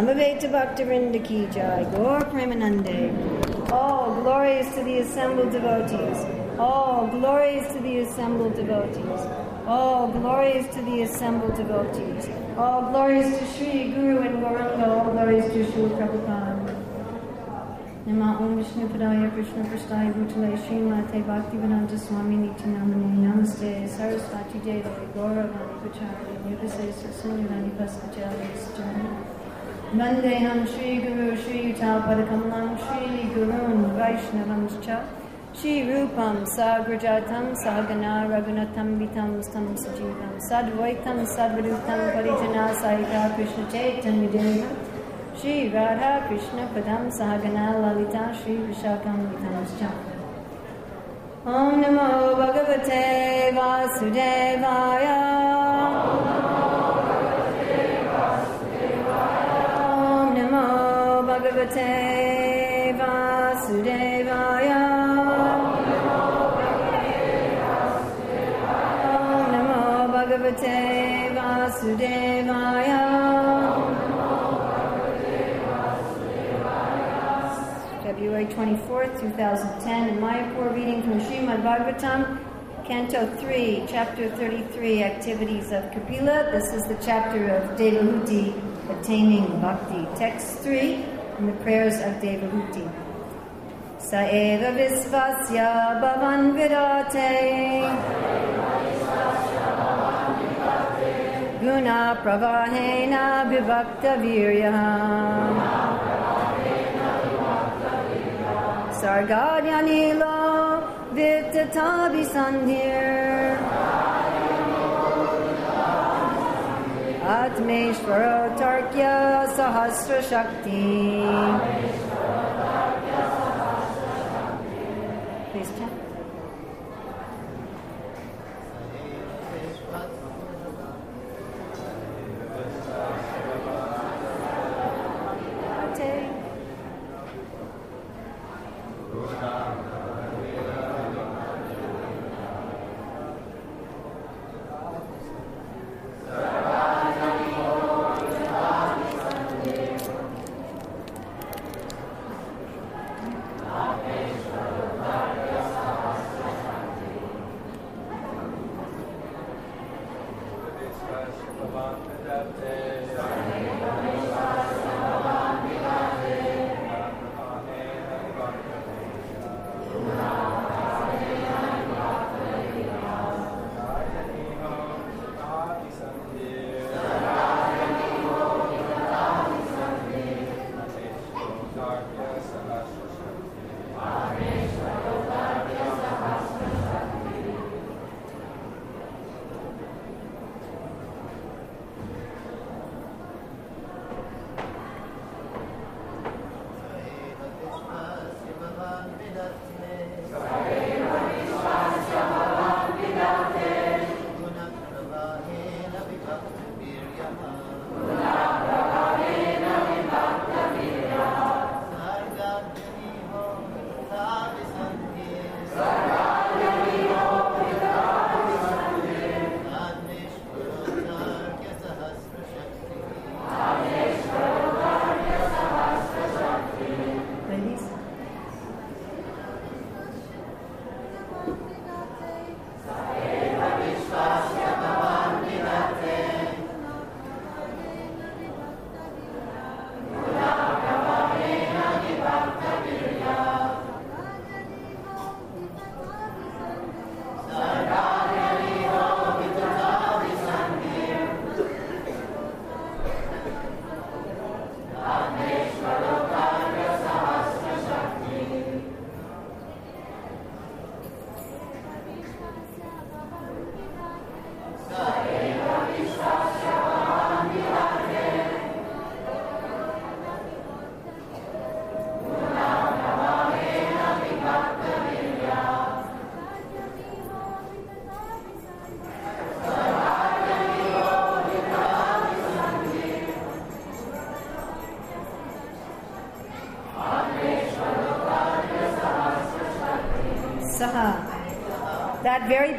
Samaveta Bhaktivinoda Ki Jai, Gaur Premanande. All glories to the assembled devotees. All glories to the assembled devotees. All glories to the assembled devotees. All glories to Sri Guru and Gauranga. All glories to Sri Prabhupada. Nama Om Vishnu Padaya Krishna Prasthaya Bhutale Srimate Bhaktivedanta Swami Nityanamane Namaste Saraswati Deva Gauravani Pachari Nivasesa Sunyani Paskachali Sajani Vandeham Shri Guru Shri Yutalpadakamalam Shri Gurun Vaishnavamscha Shri Rupam Sagrajatam Sagana Raghunatam Vitam Stam Sajivam Sadvaitam Sadvadutam Parijana Sahita Krishna Chaitanya Deva Shri Radha Krishna Padam Sahagana Lalita Shri Vishakam Vitamscha Om Namo Bhagavate Vasudevaya Vasudevaya Om Namo Bhagavate Vasudevaya February 24th, 2010, in Mayapur reading from Srimad Bhagavatam, Canto 3, Chapter 33, Activities of Kapila. This is the chapter of Devahuti, Attaining Bhakti. Text 3, and the prayers of Devahuti. Sa eva visvasya bhavan vidate Guna pravahena vivakta viryaha Sargadyanilo Vitatabi Sandhir Atmeshvaro Tarkya Sahasra Shakti.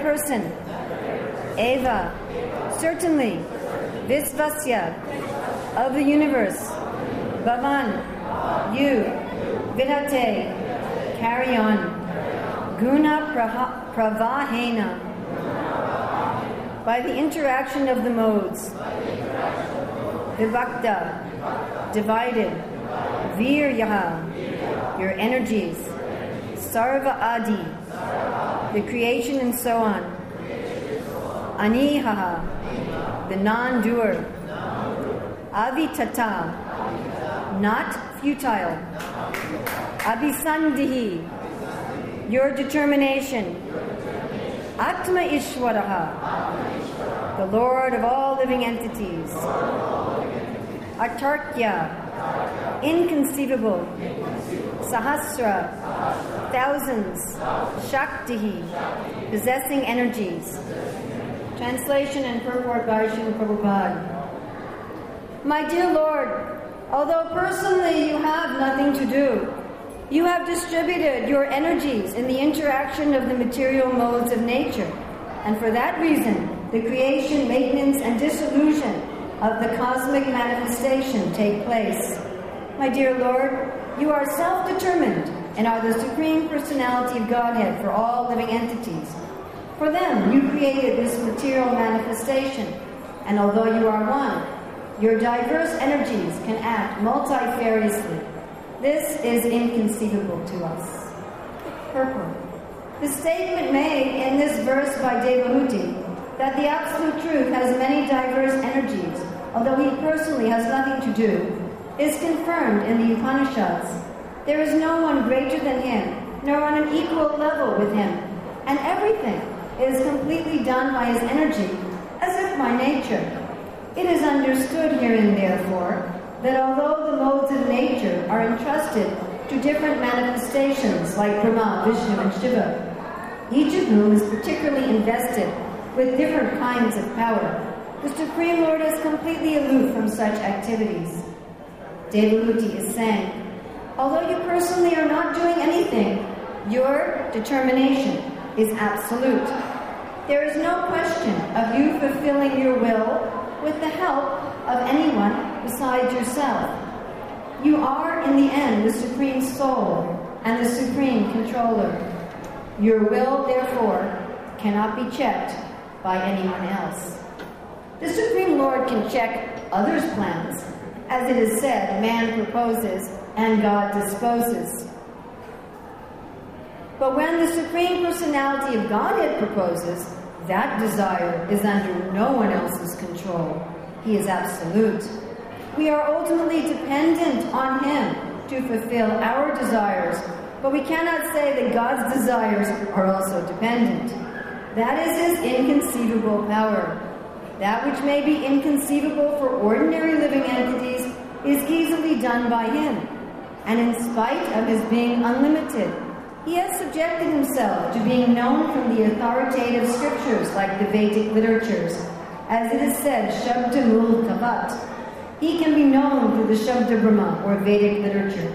Person. Eva. Certainly. Visvasya. Of the universe. Bhavan, you, Vidhate, carry on. Guna pravahena, by the interaction of the modes. Vivakta, divided. Viryaha, your energies. Sarva Adi, the creation and so on. Anihaha, the non doer. Avitata, not futile. Abhisandihi, your determination. Atma Ishwaraha, the Lord of all living entities. Atarkya, inconceivable. Sahasra, thousands. Shaktihi, possessing energies. Translation and purport by Srila Prabhupada. My dear Lord, although personally you have nothing to do, you have distributed your energies in the interaction of the material modes of nature, and for that reason, the creation, maintenance, and dissolution of the cosmic manifestation take place. My dear Lord, you are self determined and are the Supreme Personality of Godhead for all living entities. For them, you created this material manifestation, and although you are one, your diverse energies can act multifariously. This is inconceivable to us. Purport. The statement made in this verse by Devahuti that the Absolute Truth has many diverse energies, although he personally has nothing to do, is confirmed in the Upanishads. There is no one greater than him, nor on an equal level with him, and everything is completely done by his energy, as if by nature. It is understood herein, therefore, that although the modes of nature are entrusted to different manifestations like Brahma, Vishnu, and Shiva, each of whom is particularly invested with different kinds of power, the Supreme Lord is completely aloof from such activities. Devahuti is saying, although you personally are not doing anything, your determination is absolute. There is no question of you fulfilling your will with the help of anyone besides yourself. You are, in the end, the Supreme Soul and the Supreme Controller. Your will, therefore, cannot be checked by anyone else. The Supreme Lord can check others' plans. As it is said, man proposes and God disposes. But when the Supreme Personality of Godhead proposes, that desire is under no one else's control. He is absolute. We are ultimately dependent on Him to fulfill our desires, but we cannot say that God's desires are also dependent. That is His inconceivable power. That which may be inconceivable for ordinary living entities is easily done by Him. And in spite of His being unlimited, he has subjected himself to being known from the authoritative scriptures like the Vedic literatures. As it is said, Shabda Mul Kavat. He can be known through the Shabda Brahma or Vedic literature.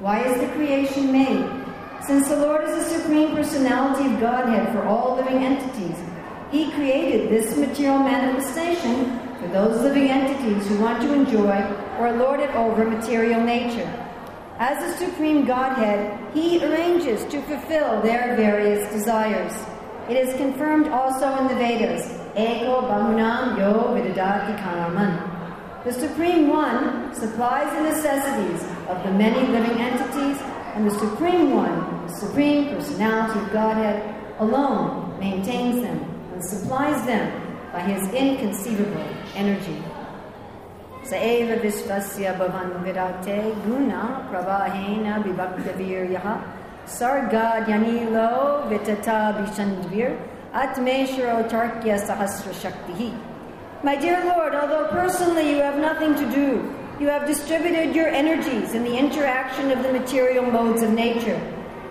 Why is the creation made? Since the Lord is the supreme personality of Godhead for all living entities, He created this material manifestation for those living entities who want to enjoy or lord it over material nature. As the Supreme Godhead, He arranges to fulfill their various desires. It is confirmed also in the Vedas, Eko Bahunam Yo Vidadati Karaman. The Supreme One supplies the necessities of the many living entities, and the Supreme One, the Supreme Personality of Godhead, alone maintains them and supplies them by His inconceivable energy. Saeva Vishvasya Bhavan Virate Guna Pravahena Vibhaktaviryah Sarga Yanilo Vitata Vishandvir Atmeshwaro Tarkya Sahasra Shaktihi. My dear Lord, although personally you have nothing to do, you have distributed your energies in the interaction of the material modes of nature.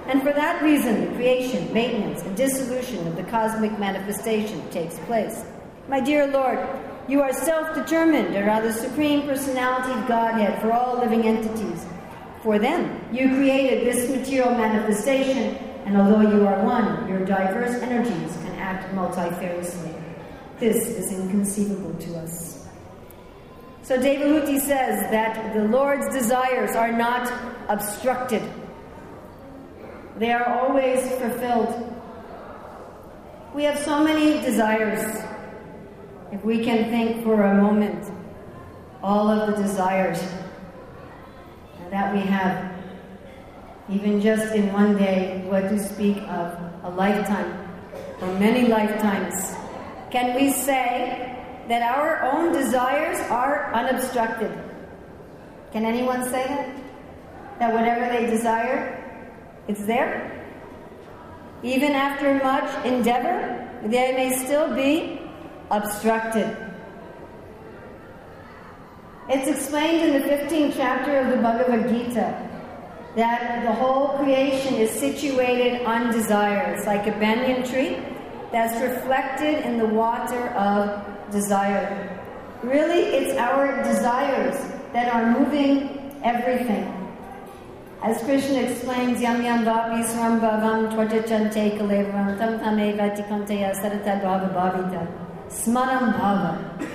And for that reason, the creation, maintenance, and dissolution of the cosmic manifestation takes place. My dear Lord, you are self determined and rather, supreme personality of Godhead for all living entities. For them, you created this material manifestation, and although you are one, your diverse energies can act multifariously. This is inconceivable to us. So Devahuti says that the Lord's desires are not obstructed. They are always fulfilled. We have so many desires. If we can think for a moment, all of the desires that we have, even just in one day, what to speak of a lifetime or many lifetimes, can we say that our own desires are unobstructed? Can anyone say that? That whatever they desire, it's there? Even after much endeavor, they may still be obstructed. It's explained in the 15th chapter of the Bhagavad Gita that the whole creation is situated on desire. It's like a banyan tree that's reflected in the water of desire. Really, it's our desires that are moving everything. As Krishna explains, Yam Yam Vapi Swaram Bhavam Twajachante Kalevaram Tam Tame Vatikanteya Saratad Bhava Bhavita. Smaram Bhava.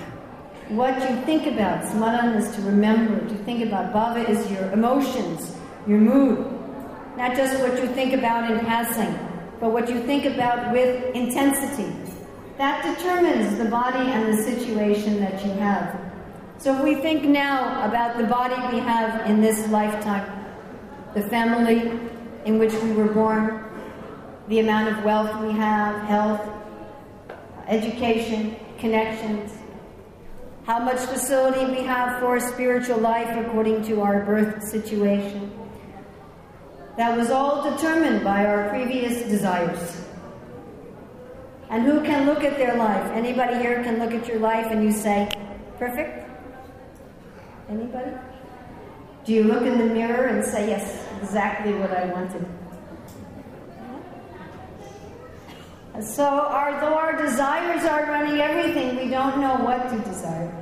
What you think about, smaran is to remember, to think about. Bhava is your emotions, your mood. Not just what you think about in passing, but what you think about with intensity. That determines the body and the situation that you have. So if we think now about the body we have in this lifetime, the family in which we were born, the amount of wealth we have, health, education, connections, how much facility we have for spiritual life according to our birth situation. That was all determined by our previous desires. And who can look at their life? Anybody here can look at your life and you say, perfect? Anybody? Do you look in the mirror and say, yes, exactly what I wanted? So, our, though our desires are running everything, we don't know what to desire.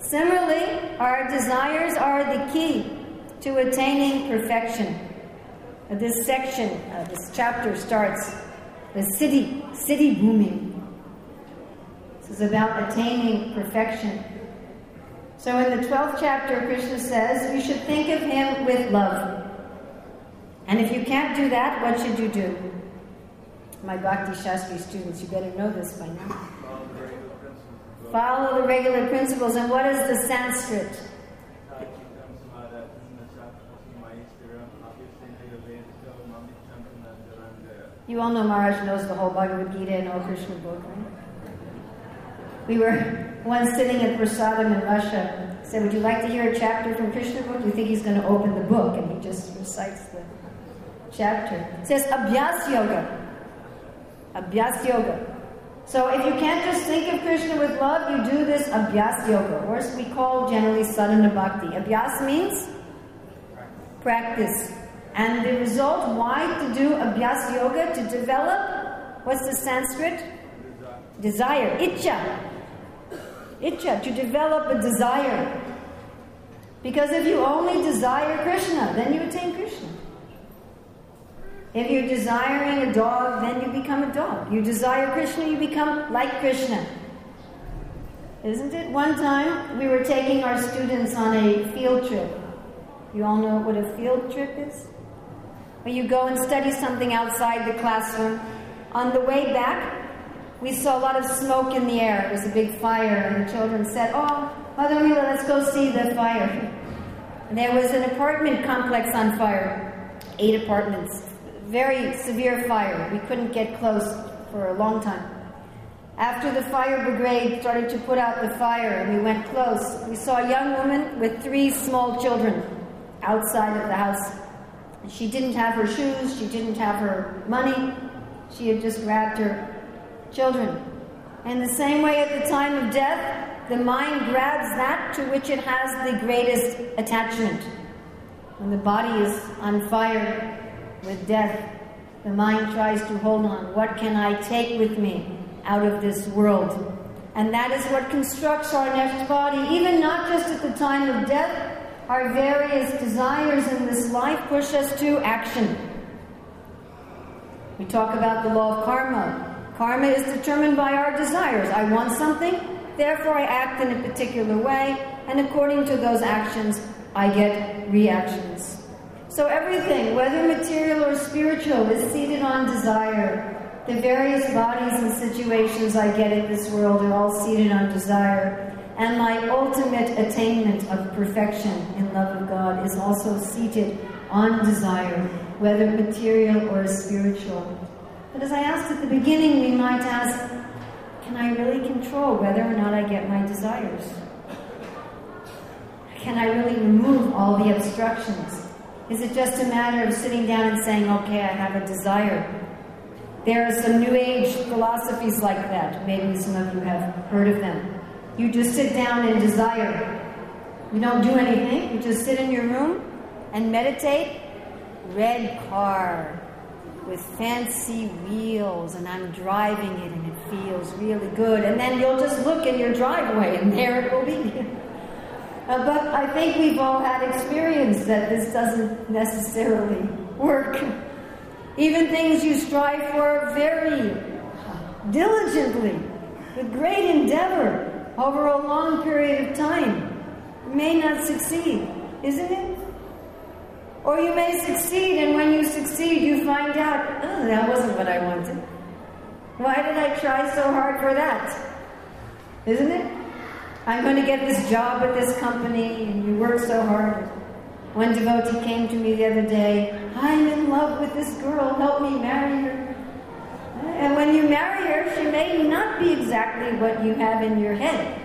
Similarly, our desires are the key to attaining perfection. This section, uh, this chapter starts the city, city booming. This is about attaining perfection. So in the 12th chapter, Krishna says, you should think of him with love. And if you can't do that, what should you do? My Bhakti Shastri students, you better know this by now. Follow the regular principles. And what is the Sanskrit? You all know Maharaj knows the whole Bhagavad Gita and all Krishna book, right? We were once sitting at Prasadam in Russia. Said, "Would you like to hear a chapter from Krishna book?" You think he's going to open the book, and he just recites the chapter. It says Abhyas Yoga. Abhyas Yoga. So if you can't just think of Krishna with love, you do this Abhyas Yoga, or as we call generally Sadhana Bhakti. Abhyas means practice. And the result, why to do Abhyas Yoga? To develop, what's the Sanskrit? Desire. Icha. Icha, to develop a desire. Because if you only desire Krishna, then you attain Krishna. If you're desiring a dog, then you become a dog. You desire Krishna, you become like Krishna. Isn't it? One time we were taking our students on a field trip. You all know what a field trip is? Where you go and study something outside the classroom. On the way back, we saw a lot of smoke in the air. It was a big fire, and the children said, Oh, Mother Mila, let's go see the fire. And there was an apartment complex on fire, eight apartments very severe fire. We couldn't get close for a long time. After the fire brigade started to put out the fire and we went close, we saw a young woman with three small children outside of the house. She didn't have her shoes, she didn't have her money, she had just grabbed her children. In the same way, at the time of death, the mind grabs that to which it has the greatest attachment. When the body is on fire, with death, the mind tries to hold on. What can I take with me out of this world? And that is what constructs our next body, even not just at the time of death. Our various desires in this life push us to action. We talk about the law of karma. Karma is determined by our desires. I want something, therefore I act in a particular way, and according to those actions, I get reactions. So everything, whether material or spiritual, is seated on desire. The various bodies and situations I get in this world are all seated on desire. And my ultimate attainment of perfection in love of God is also seated on desire, whether material or spiritual. But as I asked at the beginning, we might ask, can I really control whether or not I get my desires? Can I really remove all the obstructions? Is it just a matter of sitting down and saying, okay, I have a desire? There are some New Age philosophies like that. Maybe some of you have heard of them. You just sit down and desire. You don't do anything. You just sit in your room and meditate. Red car with fancy wheels, and I'm driving it, and it feels really good. And then you'll just look in your driveway, and there it will be. Uh, but I think we've all had experience that this doesn't necessarily work. Even things you strive for very diligently, with great endeavor, over a long period of time may not succeed, isn't it? Or you may succeed, and when you succeed, you find out, oh, that wasn't what I wanted. Why did I try so hard for that? Isn't it? I'm going to get this job at this company, and you work so hard. One devotee came to me the other day, I'm in love with this girl, help me marry her. And when you marry her, she may not be exactly what you have in your head.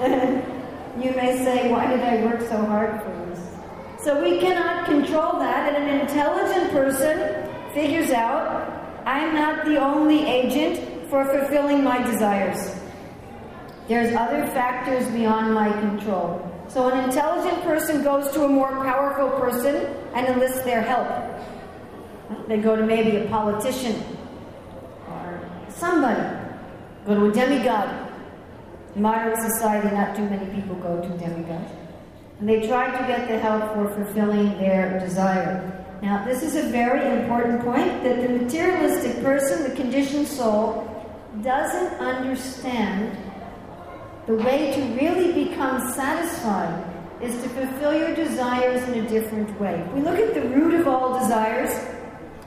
you may say, Why did I work so hard for this? So we cannot control that, and an intelligent person figures out I'm not the only agent for fulfilling my desires. There's other factors beyond my control. So an intelligent person goes to a more powerful person and enlists their help. They go to maybe a politician or Somebody. Go to a demigod. In modern society, not too many people go to demigods. And they try to get the help for fulfilling their desire. Now, this is a very important point that the materialistic person, the conditioned soul, doesn't understand the way to really become satisfied is to fulfill your desires in a different way. If we look at the root of all desires,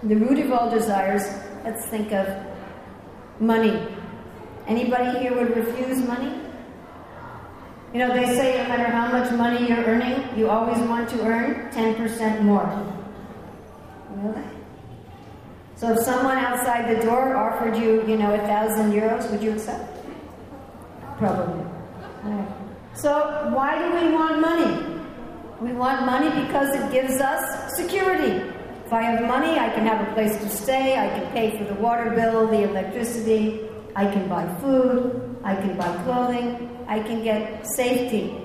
the root of all desires, let's think of money. Anybody here would refuse money? You know, they say no matter how much money you're earning, you always want to earn 10% more. Really? So if someone outside the door offered you, you know, a thousand euros, would you accept? Probably. So why do we want money? We want money because it gives us security. If I have money, I can have a place to stay, I can pay for the water bill, the electricity, I can buy food, I can buy clothing, I can get safety.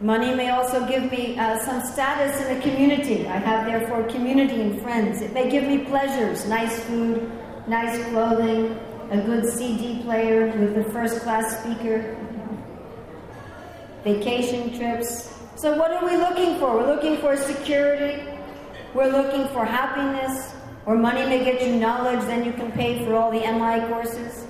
Money may also give me uh, some status in the community. I have, therefore, community and friends. It may give me pleasures nice food, nice clothing, a good CD player with a first class speaker, vacation trips. So, what are we looking for? We're looking for security, we're looking for happiness, or money may get you knowledge, then you can pay for all the MI courses.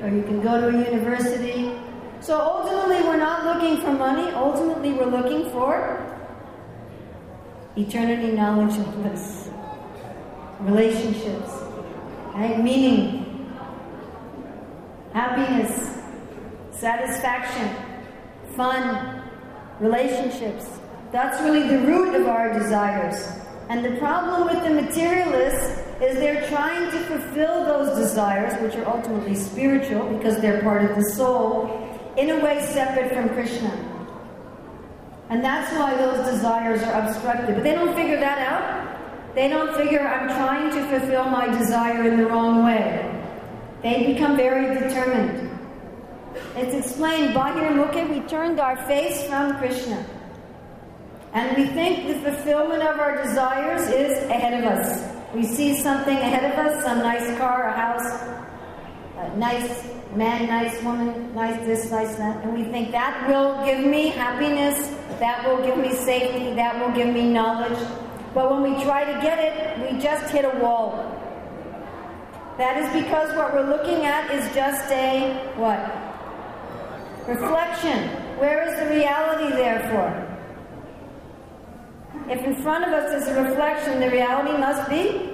Or you can go to a university. So ultimately, we're not looking for money. Ultimately, we're looking for eternity, knowledge, and bliss. Relationships, right? Meaning, happiness, satisfaction, fun, relationships. That's really the root of our desires. And the problem with the materialists is they're trying to fulfill those desires, which are ultimately spiritual because they're part of the soul, in a way separate from Krishna. And that's why those desires are obstructed. But they don't figure that out. They don't figure I'm trying to fulfill my desire in the wrong way. They become very determined. It's explained, Bahir Mukhe, we turned our face from Krishna. And we think the fulfillment of our desires is ahead of us. We see something ahead of us, some nice car, a house, a nice man, nice woman, nice this, nice that, and we think that will give me happiness, that will give me safety, that will give me knowledge. But when we try to get it, we just hit a wall. That is because what we're looking at is just a what? Reflection Where is the reality, therefore? If in front of us is a reflection, the reality must be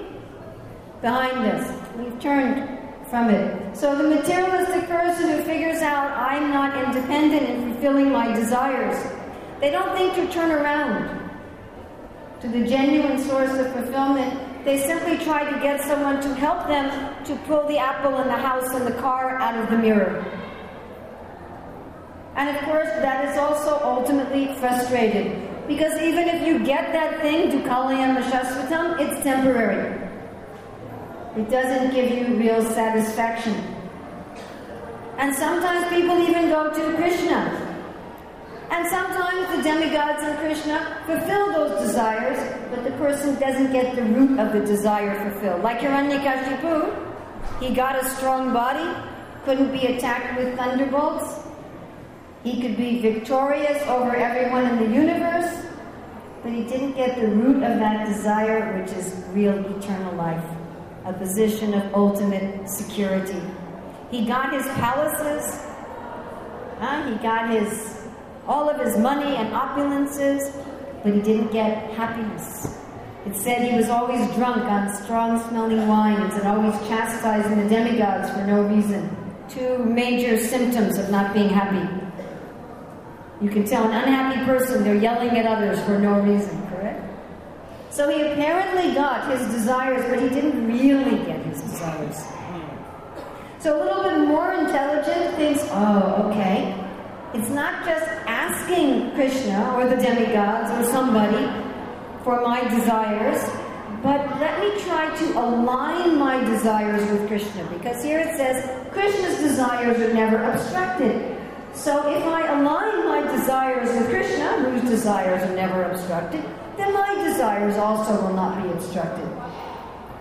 behind us. We've turned from it. So the materialistic person who figures out I'm not independent in fulfilling my desires, they don't think to turn around to the genuine source of fulfillment. They simply try to get someone to help them to pull the apple in the house and the car out of the mirror. And of course, that is also ultimately frustrated. Because even if you get that thing, Dukalayam Shasvatam, it's temporary. It doesn't give you real satisfaction. And sometimes people even go to Krishna. And sometimes the demigods and Krishna fulfill those desires, but the person doesn't get the root of the desire fulfilled. Like Hiranyakashipu, he got a strong body, couldn't be attacked with thunderbolts, he could be victorious over everyone in the universe, but he didn't get the root of that desire, which is real eternal life, a position of ultimate security. He got his palaces, huh? he got his all of his money and opulences, but he didn't get happiness. It said he was always drunk on strong smelling wines and always chastising the demigods for no reason. Two major symptoms of not being happy. You can tell an unhappy person they're yelling at others for no reason, correct? So he apparently got his desires, but he didn't really get his desires. So a little bit more intelligent thinks, oh, okay. It's not just asking Krishna or the demigods or somebody for my desires, but let me try to align my desires with Krishna. Because here it says, Krishna's desires are never obstructed. So if I align my desires with Krishna, whose desires are never obstructed, then my desires also will not be obstructed.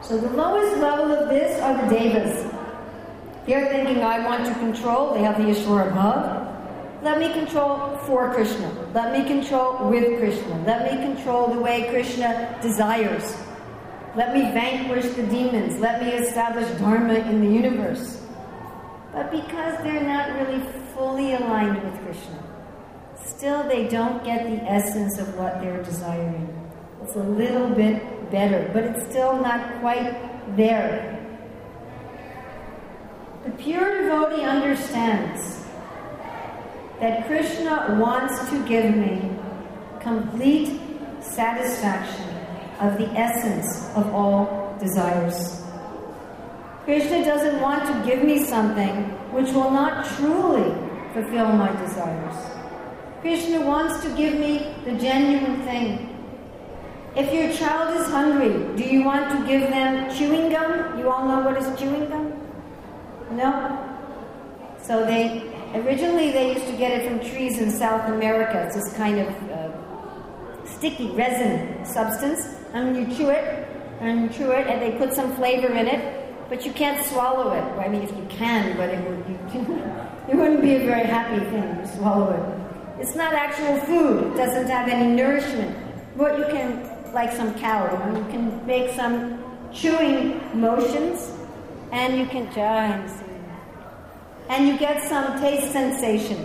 So the lowest level of this are the devas. They're thinking, I want to control. They have the Ishwara Bhav. Let me control for Krishna. Let me control with Krishna. Let me control the way Krishna desires. Let me vanquish the demons. Let me establish Dharma in the universe. But because they're not really fully aligned with Krishna, still they don't get the essence of what they're desiring. It's a little bit better, but it's still not quite there. The pure devotee understands that Krishna wants to give me complete satisfaction of the essence of all desires. Krishna doesn't want to give me something which will not truly fulfill my desires. Krishna wants to give me the genuine thing. If your child is hungry, do you want to give them chewing gum? You all know what is chewing gum? No? So they, originally they used to get it from trees in South America. It's this kind of uh, sticky resin substance. And you chew it, and you chew it, and they put some flavor in it, but you can't swallow it. I mean, if you can, but it would it wouldn't be a very happy thing to swallow it. It's not actual food. It doesn't have any nourishment. But you can, like some cow, you can make some chewing motions, and you can and you get some taste sensation.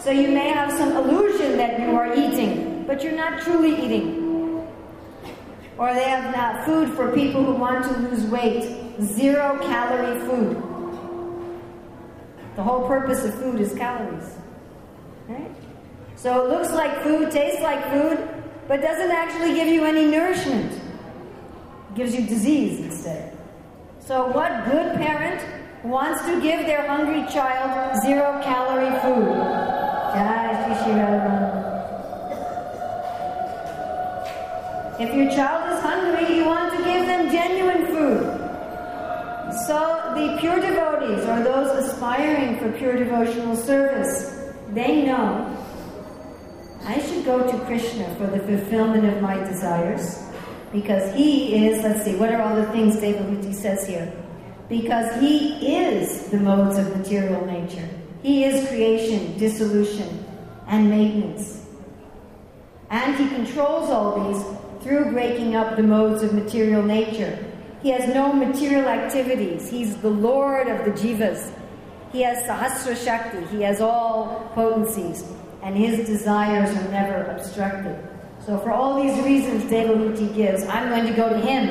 So you may have some illusion that you are eating, but you're not truly eating. Or they have not food for people who want to lose weight zero calorie food. The whole purpose of food is calories. Right? So it looks like food, tastes like food, but doesn't actually give you any nourishment. It gives you disease instead. So what good parent wants to give their hungry child zero calorie food? If your child is hungry, you want to give them genuine food. So the pure devotees, or those aspiring for pure devotional service, they know I should go to Krishna for the fulfillment of my desires because he is, let's see, what are all the things Devahuti says here? Because he is the modes of material nature. He is creation, dissolution, and maintenance. And he controls all these through breaking up the modes of material nature he has no material activities. He's the Lord of the jivas. He has Sahasra Shakti. He has all potencies. And his desires are never obstructed. So for all these reasons Devahuti gives, I'm going to go to him.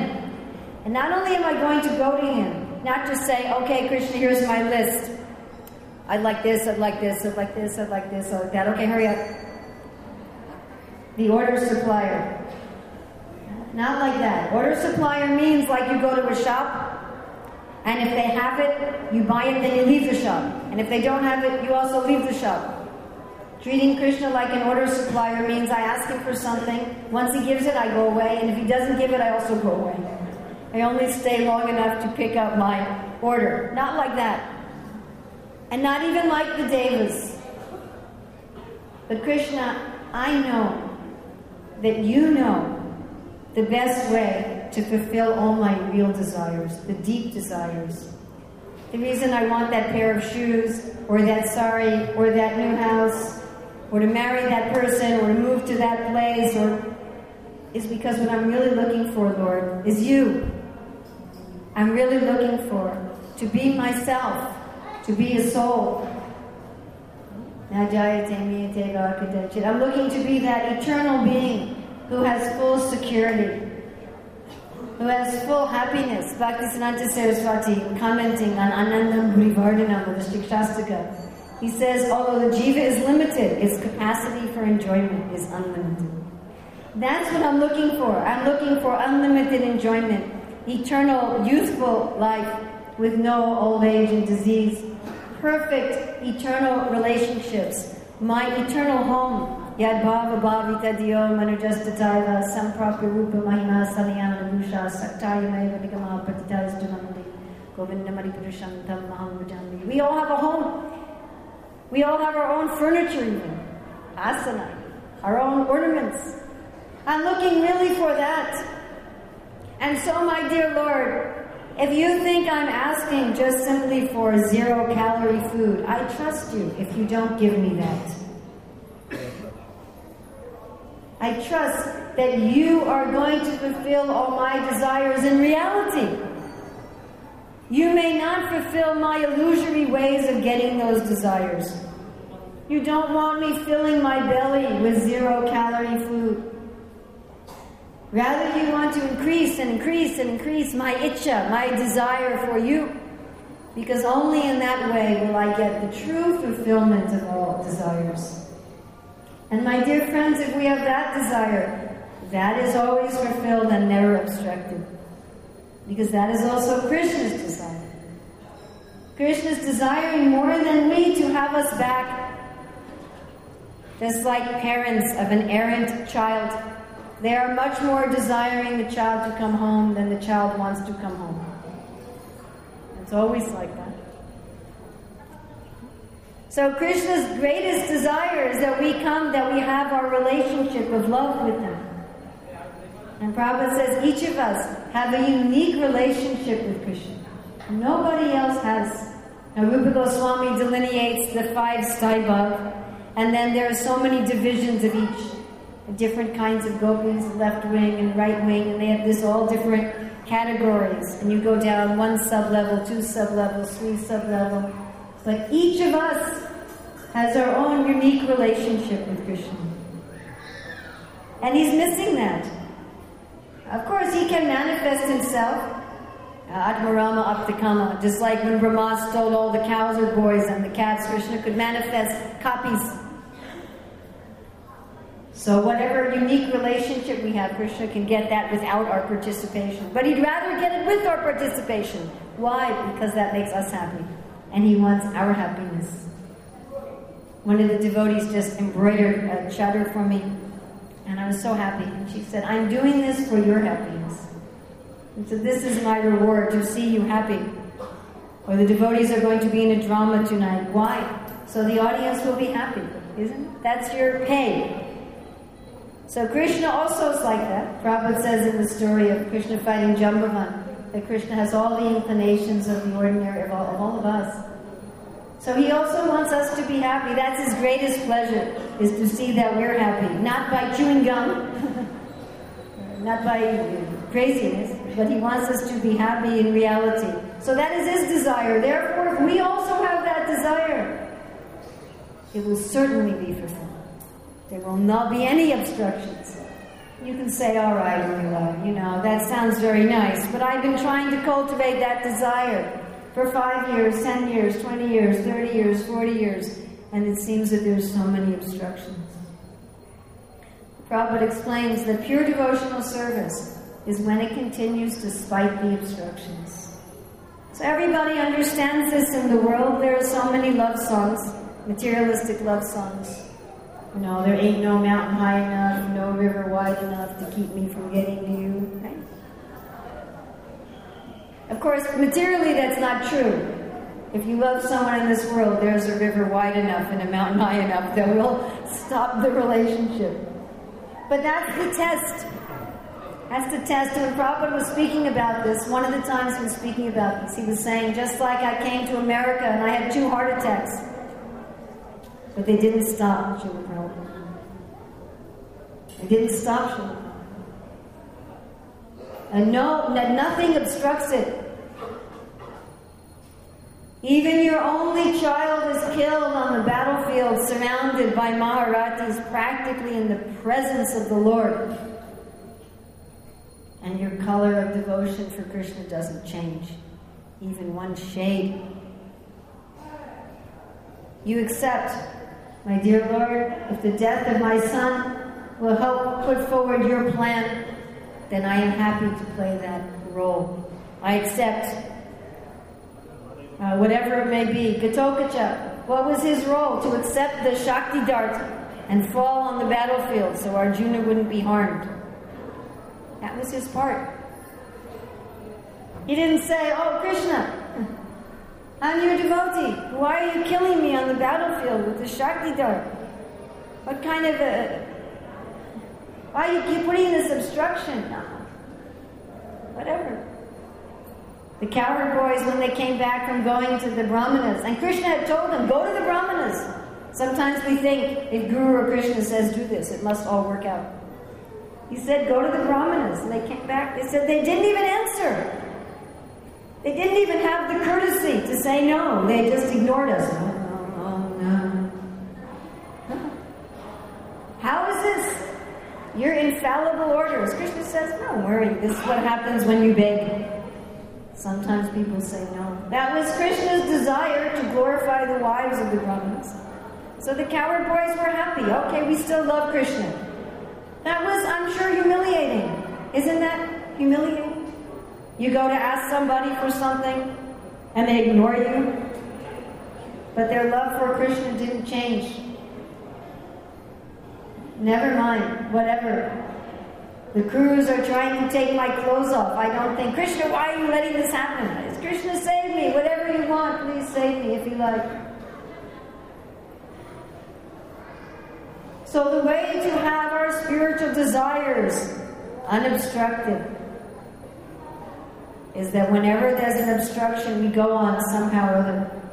And not only am I going to go to him, not just say, okay, Krishna, here's my list. I'd like this, I'd like this, I'd like this, I'd like this, I'd like that. Okay, hurry up. The order supplier. Not like that. Order supplier means like you go to a shop, and if they have it, you buy it, then you leave the shop. And if they don't have it, you also leave the shop. Treating Krishna like an order supplier means I ask him for something. Once he gives it, I go away. And if he doesn't give it, I also go away. I only stay long enough to pick up my order. Not like that. And not even like the Devas. But Krishna, I know that you know the best way to fulfill all my real desires, the deep desires. The reason I want that pair of shoes, or that sari, or that new house, or to marry that person, or to move to that place, or is because what I'm really looking for, Lord, is you. I'm really looking for to be myself, to be a soul. I'm looking to be that eternal being who has full security, who has full happiness. Bhaktisiddhanta Saraswati, commenting on Anandambudhi Vardhanam of the he says, although the jiva is limited, its capacity for enjoyment is unlimited. That's what I'm looking for. I'm looking for unlimited enjoyment, eternal, youthful life with no old age and disease, perfect, eternal relationships, my eternal home, Yad Bhava Bhavita Samprapya Rupa Mahima Bhusha Maripurushantam Mahamujambi. We all have a home. We all have our own furniture even. Asana. Our own ornaments. I'm looking really for that. And so, my dear Lord, if you think I'm asking just simply for zero calorie food, I trust you if you don't give me that. I trust that you are going to fulfill all my desires in reality. You may not fulfill my illusory ways of getting those desires. You don't want me filling my belly with zero calorie food. Rather, you want to increase and increase and increase my itcha, my desire for you. Because only in that way will I get the true fulfillment of all desires. And my dear friends, if we have that desire, that is always fulfilled and never obstructed. Because that is also Krishna's desire. Krishna is desiring more than we to have us back. Just like parents of an errant child, they are much more desiring the child to come home than the child wants to come home. It's always like that. So Krishna's greatest desire is that we come, that we have our relationship of love with Him. And Prabhupada says each of us have a unique relationship with Krishna. Nobody else has. Now Rupa Goswami delineates the five staibhav, and then there are so many divisions of each. Different kinds of gopis, left wing and right wing, and they have this all different categories. And you go down one sub level, two sub levels, three sub level. But each of us has our own unique relationship with Krishna. And he's missing that. Of course, he can manifest himself. Uh, Atmarama Aptakama, just like when Brahma stole all the cows or boys and the cats, Krishna could manifest copies. So whatever unique relationship we have, Krishna can get that without our participation. But he'd rather get it with our participation. Why? Because that makes us happy. And he wants our happiness. One of the devotees just embroidered a chadar for me, and I was so happy. And she said, I'm doing this for your happiness. And so this is my reward to see you happy. Or the devotees are going to be in a drama tonight. Why? So the audience will be happy, isn't it? That's your pay. So Krishna also is like that. Prabhupada says in the story of Krishna fighting Jambavan that Krishna has all the inclinations of the ordinary of all of, all of us. So he also wants us to be happy. That's his greatest pleasure, is to see that we're happy. Not by chewing gum, not by craziness, but he wants us to be happy in reality. So that is his desire. Therefore, if we also have that desire, it will certainly be fulfilled. There will not be any obstructions. You can say, all right, you know, that sounds very nice, but I've been trying to cultivate that desire for five years, ten years, 20 years, 30 years, 40 years, and it seems that there's so many obstructions. Prabhupada explains that pure devotional service is when it continues despite the obstructions. So everybody understands this in the world. There are so many love songs, materialistic love songs. You know, there ain't no mountain high enough, no river wide enough to keep me from getting to you. Right? Of course, materially that's not true. If you love someone in this world, there's a river wide enough and a mountain high enough that will stop the relationship. But that's the test. That's the test. When Prabhupada was speaking about this, one of the times he was speaking about this, he was saying, just like I came to America and I had two heart attacks, but they didn't stop Srila Prabhupada. They didn't stop Srila And no, nothing obstructs it. Even your only child is killed on the battlefield, surrounded by Maharatis, practically in the presence of the Lord. And your color of devotion for Krishna doesn't change, even one shade. You accept, my dear Lord, if the death of my son will help put forward your plan, then I am happy to play that role. I accept uh, whatever it may be. Ghatotkacha, what was his role? To accept the Shakti dart and fall on the battlefield so Arjuna wouldn't be harmed. That was his part. He didn't say, Oh, Krishna, I'm your devotee. Why are you killing me on the battlefield with the Shakti dart? What kind of a. Why you keep putting this obstruction? No. Whatever. The cowherd boys, when they came back from going to the Brahmanas, and Krishna had told them, go to the Brahmanas. Sometimes we think if Guru or Krishna says do this, it must all work out. He said, go to the Brahmanas. And they came back, they said they didn't even answer. They didn't even have the courtesy to say no. They just ignored us. Oh, oh, no. How is this? Your infallible orders. Krishna says, don't worry. This is what happens when you beg. Sometimes people say no. That was Krishna's desire to glorify the wives of the Brahmins. So the cowherd boys were happy. Okay, we still love Krishna. That was, I'm sure, humiliating. Isn't that humiliating? You go to ask somebody for something and they ignore you, but their love for Krishna didn't change. Never mind, whatever. The Kurus are trying to take my clothes off. I don't think, Krishna, why are you letting this happen? It's Krishna, save me. Whatever you want, please save me if you like. So, the way to have our spiritual desires unobstructed is that whenever there's an obstruction, we go on somehow or other.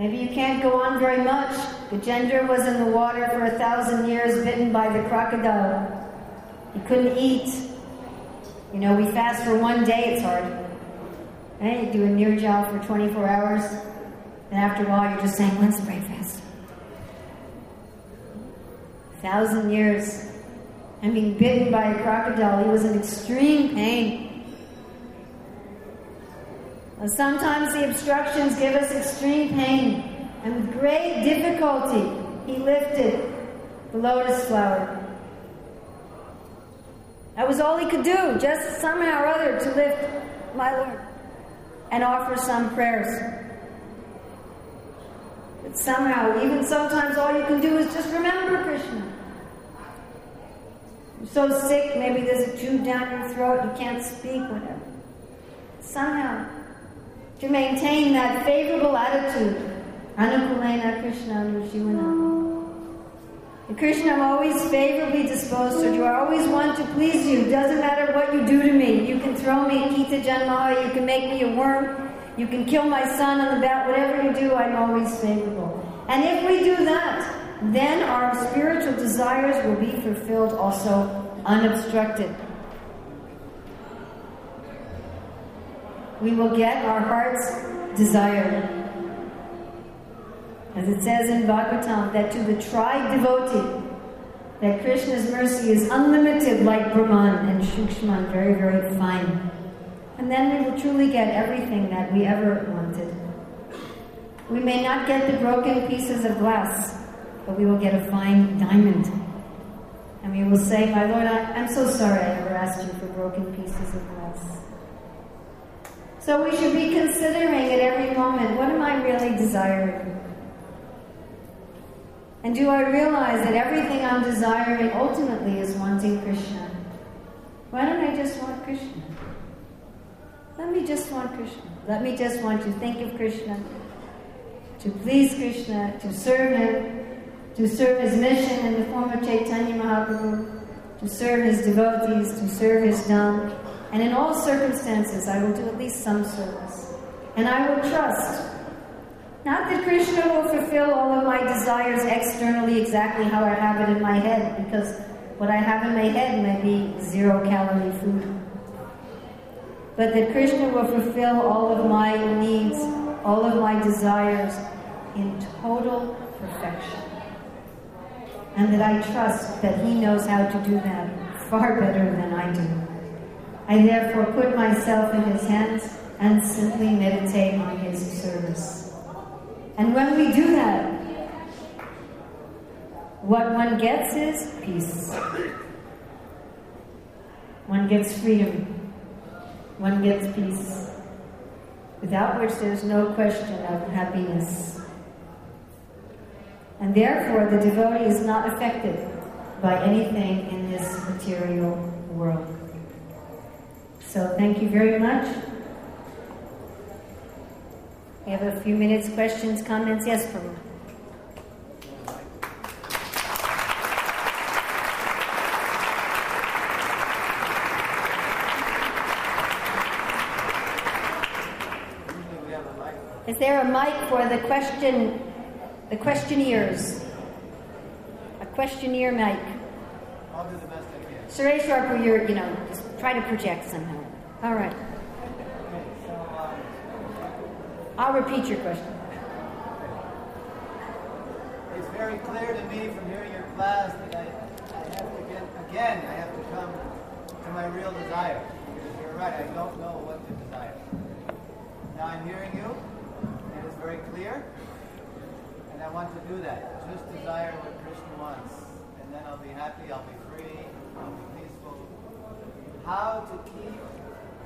Maybe you can't go on very much. Gajendra was in the water for a thousand years, bitten by the crocodile. He couldn't eat. You know, we fast for one day, it's hard. Right? You do a nirjal for 24 hours, and after a while you're just saying, let's pray fast. A thousand years. And being bitten by a crocodile, he was in extreme pain. Sometimes the obstructions give us extreme pain, and with great difficulty, he lifted the lotus flower. That was all he could do, just somehow or other to lift my Lord and offer some prayers. But somehow, even sometimes, all you can do is just remember Krishna. You're so sick, maybe there's a tube down your throat, you can't speak, whatever. Somehow, to maintain that favorable attitude, Anukulena Krishna Anushivana. And Krishna, I'm always favorably disposed to you. I always want to please you. Doesn't matter what you do to me. You can throw me in Kita Janma, you can make me a worm, you can kill my son on the bat, whatever you do, I'm always favorable. And if we do that, then our spiritual desires will be fulfilled also unobstructed. We will get our heart's desire. As it says in Bhagavatam, that to the tried devotee, that Krishna's mercy is unlimited like Brahman and Shukshman, very, very fine. And then we will truly get everything that we ever wanted. We may not get the broken pieces of glass, but we will get a fine diamond. And we will say, My Lord, I, am so sorry I ever asked you for broken pieces of glass. So we should be considering at every moment, what am I really desiring? And do I realize that everything I'm desiring ultimately is wanting Krishna? Why don't I just want Krishna? Let me just want Krishna. Let me just want to think of Krishna, to please Krishna, to serve Him, to serve His mission in the form of Chaitanya Mahaprabhu, to serve His devotees, to serve His Dham. And in all circumstances, I will do at least some service. And I will trust not that Krishna will fulfill all of my desires externally exactly how I have it in my head, because what I have in my head may be zero calorie food. But that Krishna will fulfill all of my needs, all of my desires in total perfection. And that I trust that He knows how to do that far better than I do. I therefore put myself in His hands and simply meditate on His service. And when we do that, what one gets is peace. One gets freedom. One gets peace. Without which there's no question of happiness. And therefore, the devotee is not affected by anything in this material world. So, thank you very much. We have a few minutes, questions, comments. Yes, Prabhu. Is there a mic for the question, the questionnaires? A questionnaire mic. I'll do the best I can. Suresh Sharpu, you're, you know, try to project somehow. All right. I'll repeat your question. It's very clear to me from hearing your class that I, I have to get, again, I have to come to my real desire. Because you're right, I don't know what to desire. Now I'm hearing you, and it's very clear, and I want to do that. Just desire what Krishna wants, and then I'll be happy, I'll be free, I'll be. How to keep,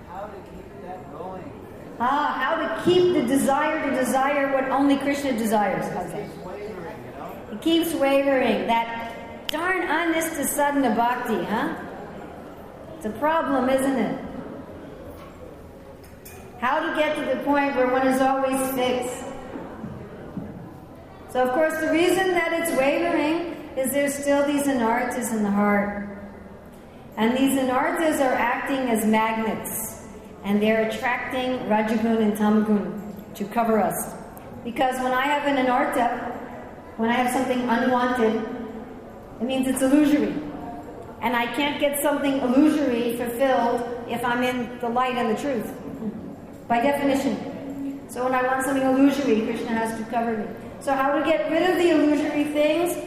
how to keep that going? Ah, how to keep the desire to desire what only Krishna desires. That? Keeps wavering, you know? It keeps wavering. That darn honest to sadhana bhakti, huh? It's a problem, isn't it? How to get to the point where one is always fixed. So, of course, the reason that it's wavering is there's still these anarthas in the heart. And these anarthas are acting as magnets and they're attracting Rajagun and Tamagun to cover us. Because when I have an anartha, when I have something unwanted, it means it's illusory. And I can't get something illusory fulfilled if I'm in the light and the truth, by definition. So when I want something illusory, Krishna has to cover me. So how to get rid of the illusory things?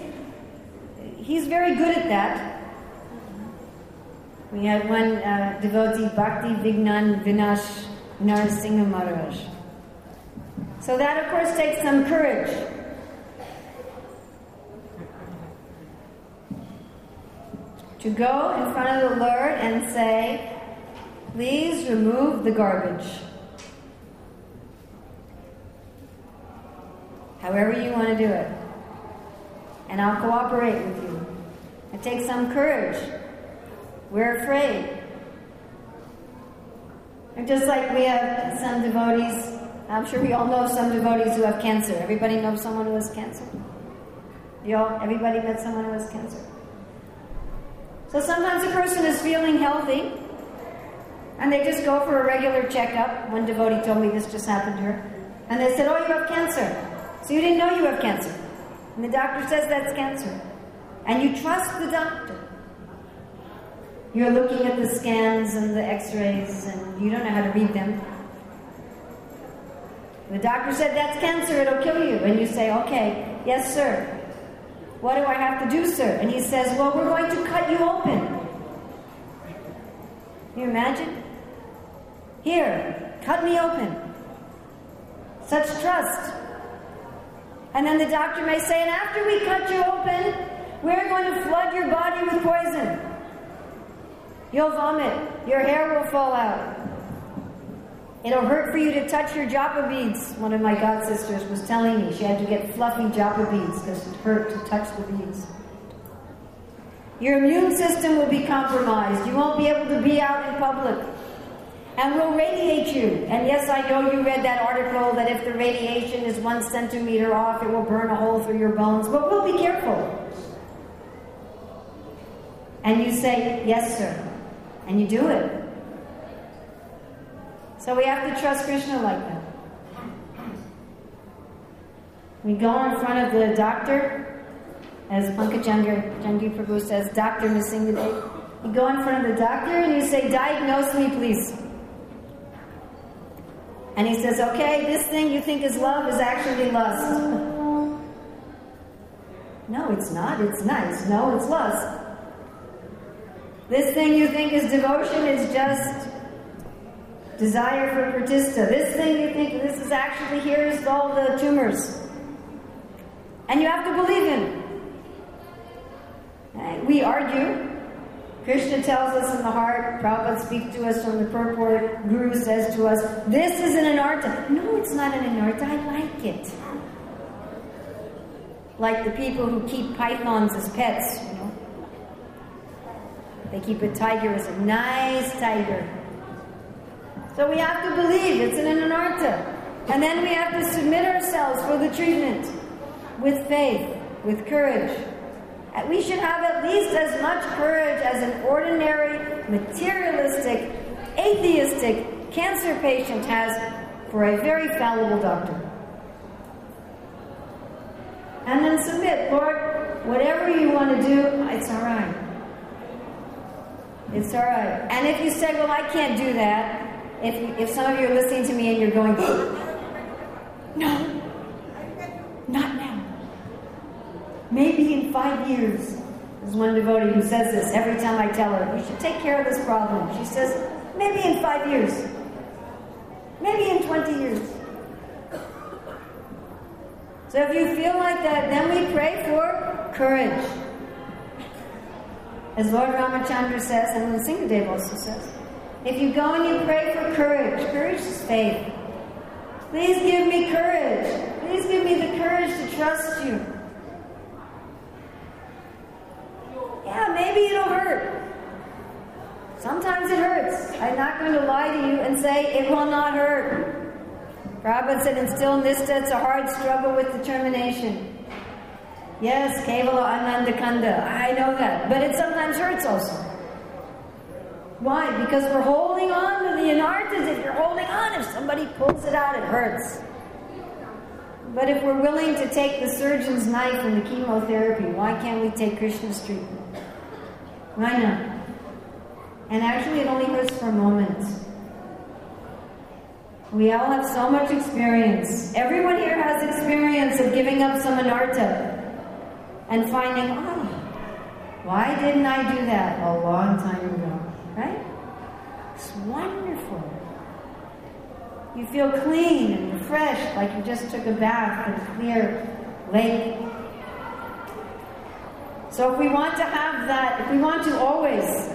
He's very good at that. We had one uh, devotee, Bhakti Vighna Vinash Narasimha Maharaj. So that, of course, takes some courage. To go in front of the Lord and say, please remove the garbage. However you want to do it. And I'll cooperate with you. It takes some courage. We're afraid. And just like we have some devotees, I'm sure we all know some devotees who have cancer. Everybody knows someone who has cancer? You all, everybody met someone who has cancer? So sometimes a person is feeling healthy and they just go for a regular checkup. One devotee told me this just happened to her. And they said, Oh, you have cancer. So you didn't know you have cancer. And the doctor says that's cancer. And you trust the doctor. You're looking at the scans and the x rays, and you don't know how to read them. The doctor said, That's cancer, it'll kill you. And you say, Okay, yes, sir. What do I have to do, sir? And he says, Well, we're going to cut you open. Can you imagine? Here, cut me open. Such trust. And then the doctor may say, And after we cut you open, we're going to flood your body with poison. You'll vomit. Your hair will fall out. It'll hurt for you to touch your japa beads. One of my god sisters was telling me she had to get fluffy japa beads because it hurt to touch the beads. Your immune system will be compromised. You won't be able to be out in public. And we'll radiate you. And yes, I know you read that article that if the radiation is one centimeter off, it will burn a hole through your bones. But we'll be careful. And you say, Yes, sir. And you do it. So we have to trust Krishna like that. We go in front of the doctor, as Pankajanghri Prabhu says, Dr. Nrsingadev. You go in front of the doctor and you say, Diagnose me, please. And he says, Okay, this thing you think is love is actually lust. no, it's not. It's nice. No, it's lust. This thing you think is devotion is just desire for pratista. This thing you think this is actually here's all the tumors. And you have to believe him. We argue. Krishna tells us in the heart, Prabhupada speaks to us from the purport, Guru says to us, this is an anartha. No, it's not an anartha, I like it. Like the people who keep pythons as pets. They keep a tiger as a nice tiger. So we have to believe it's an anartha. And then we have to submit ourselves for the treatment with faith, with courage. We should have at least as much courage as an ordinary, materialistic, atheistic cancer patient has for a very fallible doctor. And then submit, Lord, whatever you want to do, it's all right. It's all right. And if you say, well, I can't do that, if, if some of you are listening to me and you're going, no, not now. Maybe in five years. There's one devotee who says this every time I tell her, you should take care of this problem. She says, maybe in five years. Maybe in 20 years. So if you feel like that, then we pray for courage. As Lord Ramachandra says, and Nrsingadev also says, if you go and you pray for courage, courage is faith. Please give me courage. Please give me the courage to trust you. Yeah, maybe it'll hurt. Sometimes it hurts. I'm not going to lie to you and say it will not hurt. Prabhupada said in still nista, it's a hard struggle with determination. Yes, Kevala Ananda Kanda. I know that. But it sometimes hurts also. Why? Because we're holding on to the anarthas. If you're holding on, if somebody pulls it out, it hurts. But if we're willing to take the surgeon's knife and the chemotherapy, why can't we take Krishna's treatment? Why not? And actually, it only hurts for a moment. We all have so much experience. Everyone here has experience of giving up some anartha and finding, oh, why didn't I do that a long time ago? Right? It's wonderful. You feel clean and refreshed, like you just took a bath in a clear lake. So if we want to have that, if we want to always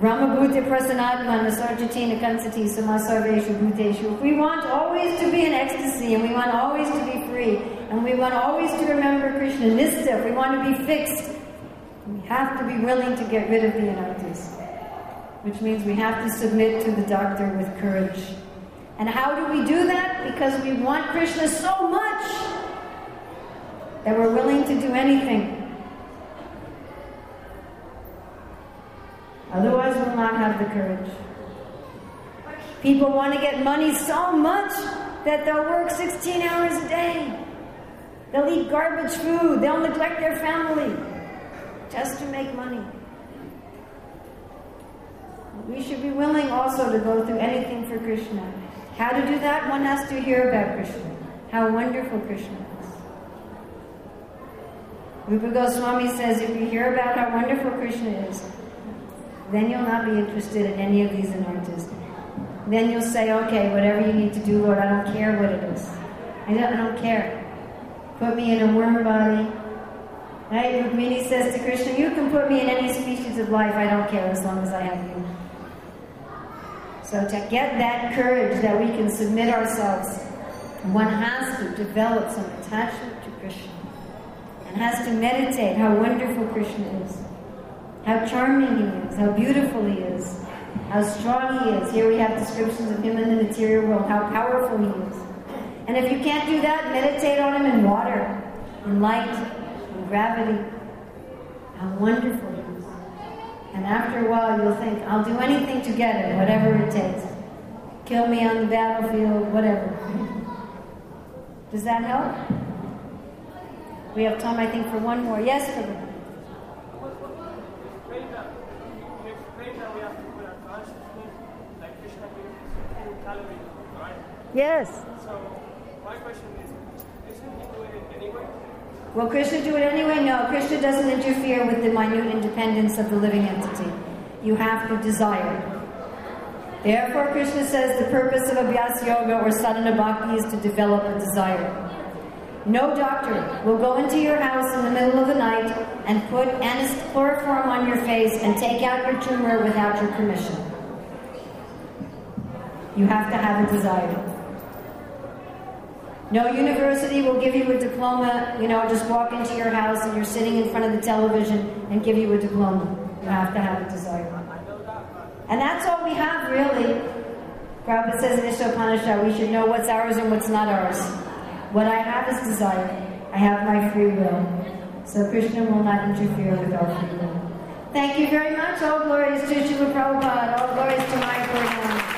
Brahmabhuti prasanatma nasarjatina kansati samasarveshu bhuteshu. If we want always to be in ecstasy and we want always to be free and we want always to remember Krishna nista, if we want to be fixed, we have to be willing to get rid of the anarthas which means we have to submit to the doctor with courage. And how do we do that? Because we want Krishna so much that we're willing to do anything. Otherwise, we'll not have the courage. People want to get money so much that they'll work 16 hours a day. They'll eat garbage food. They'll neglect their family just to make money. We should be willing also to go through anything for Krishna. How to do that? One has to hear about Krishna, how wonderful Krishna is. Rupa Goswami says if you hear about how wonderful Krishna is, then you'll not be interested in any of these anarthas. Then you'll say, okay, whatever you need to do, Lord, I don't care what it is. I don't, I don't care. Put me in a worm body. Right? Rukmini says to Krishna, you can put me in any species of life, I don't care as long as I have you. So to get that courage that we can submit ourselves, one has to develop some attachment to Krishna and has to meditate how wonderful Krishna is, how charming he is, how beautiful he is, how strong he is. Here we have descriptions of him in the material world, how powerful he is. And if you can't do that, meditate on him in water, in light, in gravity, how wonderful he is. And after a while, you'll think, I'll do anything to get it, whatever it takes. Kill me on the battlefield, whatever. Does that help? We have time, I think, for one more. Yes, Prabhu. Yes. So my question is, isn't he doing it anyway? Will Krishna do it anyway? No, Krishna doesn't interfere with the minute independence of the living entity. You have to desire. Therefore, Krishna says the purpose of Abhyas Yoga or sadhana bhakti is to develop a desire. No doctor will go into your house in the middle of the night and put anist- chloroform on your face and take out your tumor without your permission. You have to have a desire. No university will give you a diploma, you know, just walk into your house and you're sitting in front of the television and give you a diploma. You have to have a desire. And that's all we have, really. Prabhupada says in Ishopanishad, we should know what's ours and what's not ours. What I have is desire. I have my free will. So Krishna will not interfere with our free will. Thank you very much. Oh glories to Chima Prabhupada, all glories to my Prabhupada.